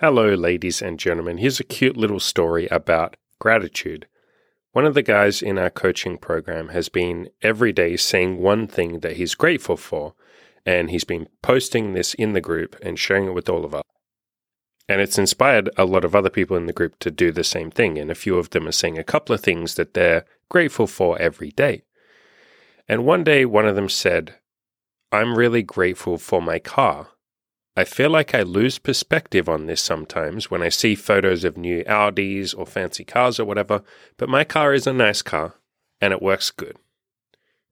Hello, ladies and gentlemen. Here's a cute little story about gratitude. One of the guys in our coaching program has been every day saying one thing that he's grateful for, and he's been posting this in the group and sharing it with all of us. And it's inspired a lot of other people in the group to do the same thing. And a few of them are saying a couple of things that they're grateful for every day. And one day, one of them said, I'm really grateful for my car. I feel like I lose perspective on this sometimes when I see photos of new Audis or fancy cars or whatever, but my car is a nice car and it works good.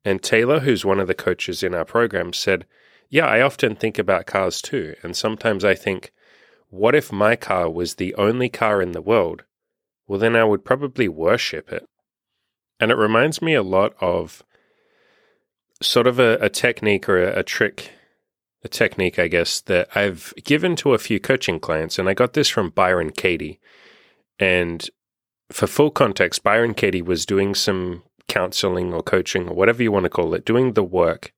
And Taylor, who's one of the coaches in our program, said, Yeah, I often think about cars too. And sometimes I think, what if my car was the only car in the world? Well, then I would probably worship it. And it reminds me a lot of sort of a, a technique or a, a trick a technique, I guess, that I've given to a few coaching clients, and I got this from Byron Katie. And for full context, Byron Katie was doing some counseling or coaching or whatever you want to call it, doing the work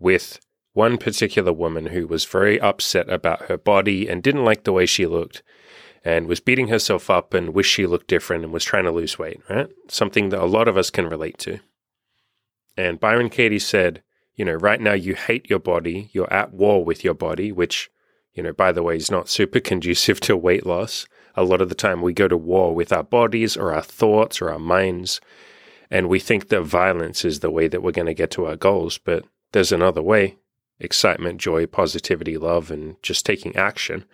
with one particular woman who was very upset about her body and didn't like the way she looked and was beating herself up and wished she looked different and was trying to lose weight, right? Something that a lot of us can relate to. And Byron Katie said, you know, right now you hate your body, you're at war with your body, which, you know, by the way, is not super conducive to weight loss. A lot of the time we go to war with our bodies or our thoughts or our minds, and we think that violence is the way that we're going to get to our goals, but there's another way excitement, joy, positivity, love, and just taking action.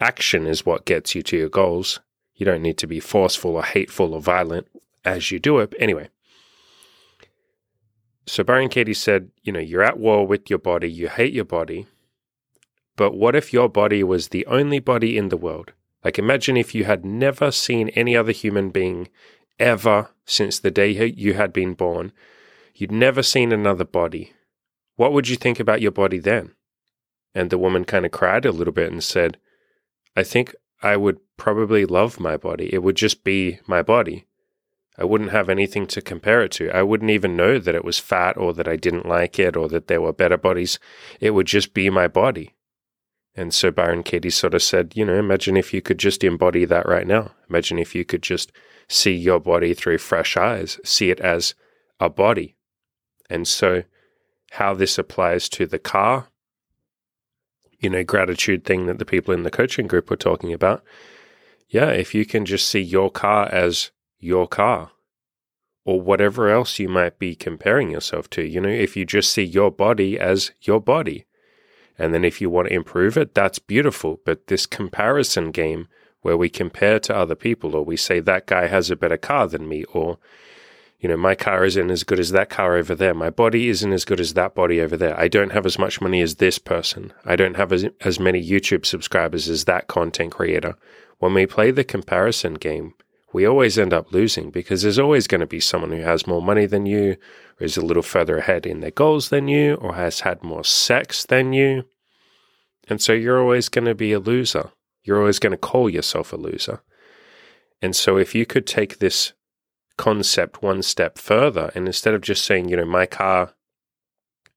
Action is what gets you to your goals. You don't need to be forceful or hateful or violent as you do it. Anyway, so Byron Katie said, you know, you're at war with your body, you hate your body, but what if your body was the only body in the world? Like imagine if you had never seen any other human being ever since the day you had been born. You'd never seen another body. What would you think about your body then? And the woman kind of cried a little bit and said, I think I would probably love my body. It would just be my body. I wouldn't have anything to compare it to. I wouldn't even know that it was fat or that I didn't like it or that there were better bodies. It would just be my body. And so Byron Katie sort of said, you know, imagine if you could just embody that right now. Imagine if you could just see your body through fresh eyes, see it as a body. And so, how this applies to the car, you know, gratitude thing that the people in the coaching group were talking about. Yeah, if you can just see your car as your car or whatever else you might be comparing yourself to. You know, if you just see your body as your body, and then if you want to improve it, that's beautiful. But this comparison game where we compare to other people, or we say that guy has a better car than me, or you know, my car isn't as good as that car over there. My body isn't as good as that body over there. I don't have as much money as this person. I don't have as, as many YouTube subscribers as that content creator. When we play the comparison game, we always end up losing because there's always going to be someone who has more money than you, or is a little further ahead in their goals than you, or has had more sex than you. And so you're always going to be a loser. You're always going to call yourself a loser. And so if you could take this concept one step further, and instead of just saying, you know, my car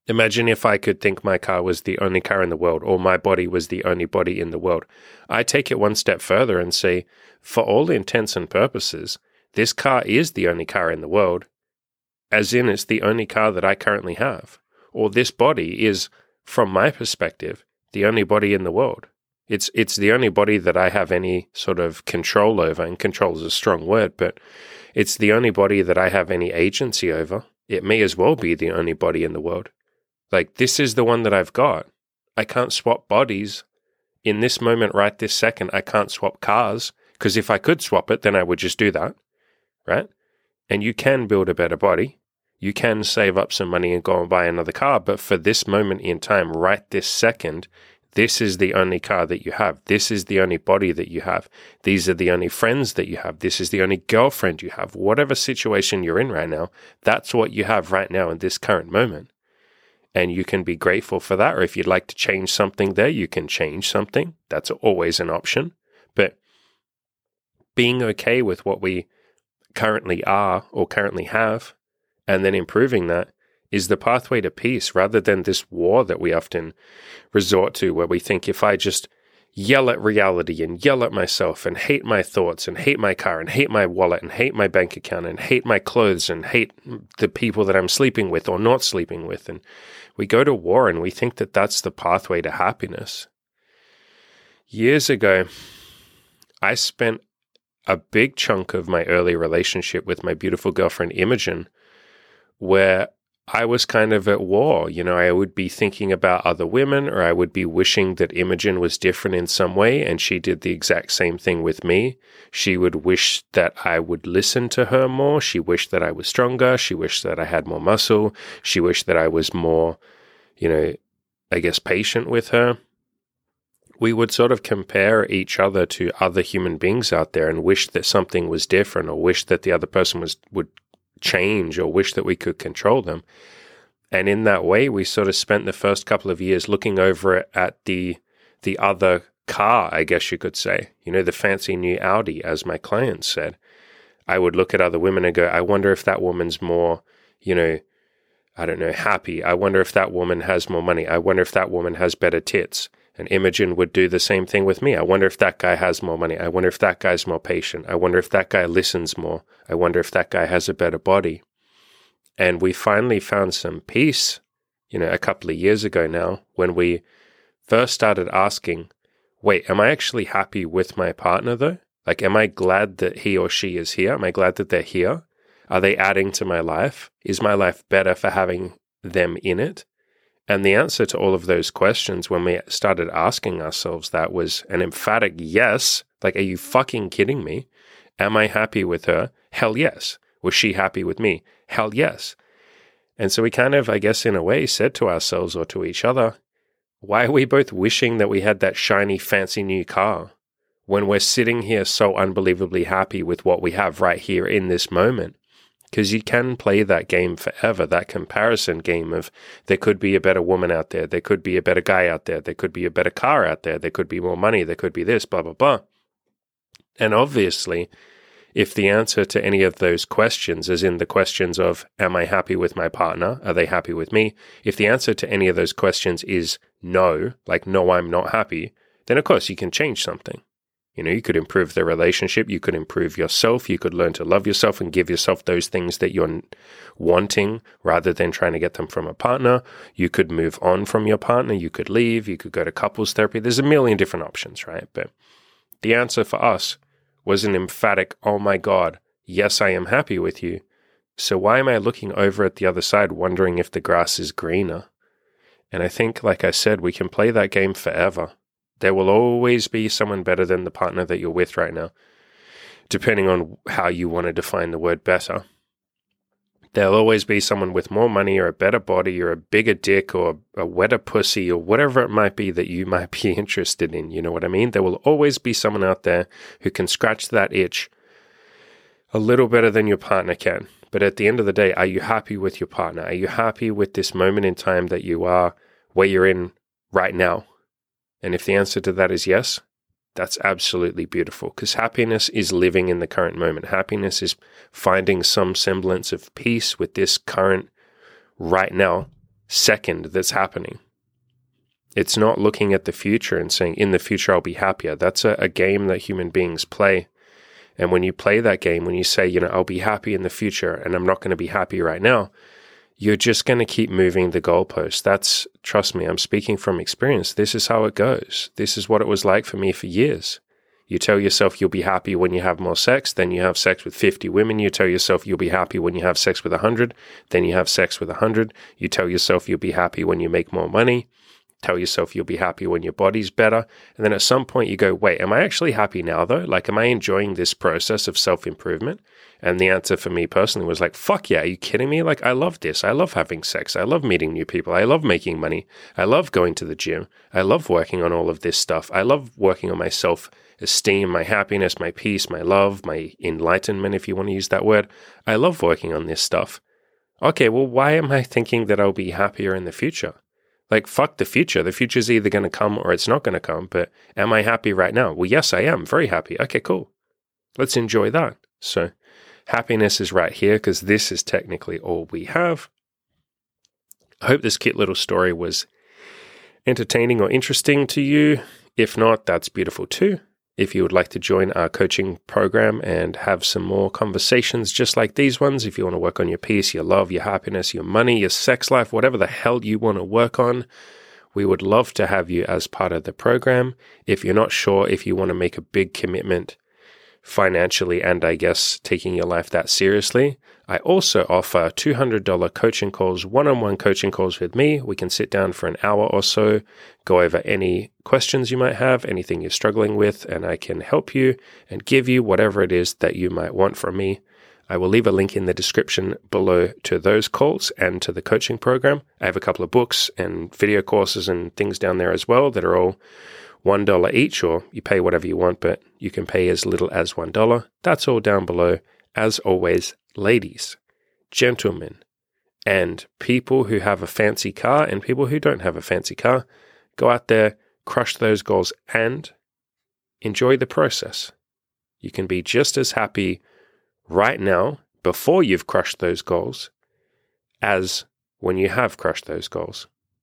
Imagine if I could think my car was the only car in the world or my body was the only body in the world. I take it one step further and say, for all intents and purposes, this car is the only car in the world, as in it's the only car that I currently have. Or this body is, from my perspective, the only body in the world. It's it's the only body that I have any sort of control over, and control is a strong word, but it's the only body that I have any agency over. It may as well be the only body in the world. Like, this is the one that I've got. I can't swap bodies in this moment, right this second. I can't swap cars because if I could swap it, then I would just do that. Right. And you can build a better body. You can save up some money and go and buy another car. But for this moment in time, right this second, this is the only car that you have. This is the only body that you have. These are the only friends that you have. This is the only girlfriend you have. Whatever situation you're in right now, that's what you have right now in this current moment and you can be grateful for that. Or if you'd like to change something there, you can change something. That's always an option. But being okay with what we currently are or currently have, and then improving that is the pathway to peace rather than this war that we often resort to, where we think if I just yell at reality and yell at myself and hate my thoughts and hate my car and hate my wallet and hate my bank account and hate my clothes and hate the people that I'm sleeping with or not sleeping with. And we go to war and we think that that's the pathway to happiness. Years ago, I spent a big chunk of my early relationship with my beautiful girlfriend Imogen where I was kind of at war. You know, I would be thinking about other women, or I would be wishing that Imogen was different in some way, and she did the exact same thing with me. She would wish that I would listen to her more. She wished that I was stronger. She wished that I had more muscle. She wished that I was more, you know, I guess, patient with her. We would sort of compare each other to other human beings out there and wish that something was different or wish that the other person was would change or wish that we could control them. And in that way, we sort of spent the first couple of years looking over at the the other car, I guess you could say. You know, the fancy new Audi, as my clients said. I would look at other women and go, I wonder if that woman's more, you know, I don't know, happy. I wonder if that woman has more money. I wonder if that woman has better tits. And Imogen would do the same thing with me. I wonder if that guy has more money. I wonder if that guy's more patient. I wonder if that guy listens more. I wonder if that guy has a better body. And we finally found some peace, you know, a couple of years ago now when we first started asking, wait, am I actually happy with my partner though? Like, am I glad that he or she is here? Am I glad that they're here? Are they adding to my life? Is my life better for having them in it? And the answer to all of those questions when we started asking ourselves that was an emphatic yes. Like, are you fucking kidding me? Am I happy with her? Hell yes. Was she happy with me? Hell yes. And so we kind of, I guess, in a way, said to ourselves or to each other, why are we both wishing that we had that shiny, fancy new car when we're sitting here so unbelievably happy with what we have right here in this moment? Because you can play that game forever, that comparison game of there could be a better woman out there, there could be a better guy out there, there could be a better car out there, there could be more money, there could be this, blah, blah, blah. And obviously, if the answer to any of those questions is in the questions of, Am I happy with my partner? Are they happy with me? If the answer to any of those questions is no, like, no, I'm not happy, then of course you can change something. You know, you could improve the relationship, you could improve yourself, you could learn to love yourself and give yourself those things that you're wanting rather than trying to get them from a partner. You could move on from your partner, you could leave, you could go to couples therapy. There's a million different options, right? But the answer for us was an emphatic, oh my God, yes, I am happy with you. So why am I looking over at the other side wondering if the grass is greener? And I think, like I said, we can play that game forever. There will always be someone better than the partner that you're with right now, depending on how you want to define the word better. There'll always be someone with more money or a better body or a bigger dick or a wetter pussy or whatever it might be that you might be interested in. You know what I mean? There will always be someone out there who can scratch that itch a little better than your partner can. But at the end of the day, are you happy with your partner? Are you happy with this moment in time that you are where you're in right now? And if the answer to that is yes, that's absolutely beautiful because happiness is living in the current moment. Happiness is finding some semblance of peace with this current, right now, second that's happening. It's not looking at the future and saying, in the future, I'll be happier. That's a, a game that human beings play. And when you play that game, when you say, you know, I'll be happy in the future and I'm not going to be happy right now, you're just going to keep moving the goalpost. That's, trust me, I'm speaking from experience. This is how it goes. This is what it was like for me for years. You tell yourself you'll be happy when you have more sex, then you have sex with 50 women. You tell yourself you'll be happy when you have sex with 100, then you have sex with 100. You tell yourself you'll be happy when you make more money. Tell yourself you'll be happy when your body's better. And then at some point you go, wait, am I actually happy now though? Like, am I enjoying this process of self improvement? And the answer for me personally was like, fuck yeah, are you kidding me? Like, I love this. I love having sex. I love meeting new people. I love making money. I love going to the gym. I love working on all of this stuff. I love working on my self esteem, my happiness, my peace, my love, my enlightenment, if you want to use that word. I love working on this stuff. Okay, well, why am I thinking that I'll be happier in the future? Like, fuck the future. The future's either going to come or it's not going to come. But am I happy right now? Well, yes, I am. Very happy. Okay, cool. Let's enjoy that. So, Happiness is right here because this is technically all we have. I hope this cute little story was entertaining or interesting to you. If not, that's beautiful too. If you would like to join our coaching program and have some more conversations just like these ones, if you want to work on your peace, your love, your happiness, your money, your sex life, whatever the hell you want to work on, we would love to have you as part of the program. If you're not sure if you want to make a big commitment financially and I guess taking your life that seriously, I also offer $200 coaching calls, one on one coaching calls with me. We can sit down for an hour or so, go over any questions you might have, anything you're struggling with, and I can help you and give you whatever it is that you might want from me. I will leave a link in the description below to those calls and to the coaching program. I have a couple of books and video courses and things down there as well that are all $1 each, or you pay whatever you want, but you can pay as little as $1. That's all down below. As always, ladies, gentlemen, and people who have a fancy car and people who don't have a fancy car, go out there, crush those goals, and enjoy the process. You can be just as happy right now before you've crushed those goals as when you have crushed those goals.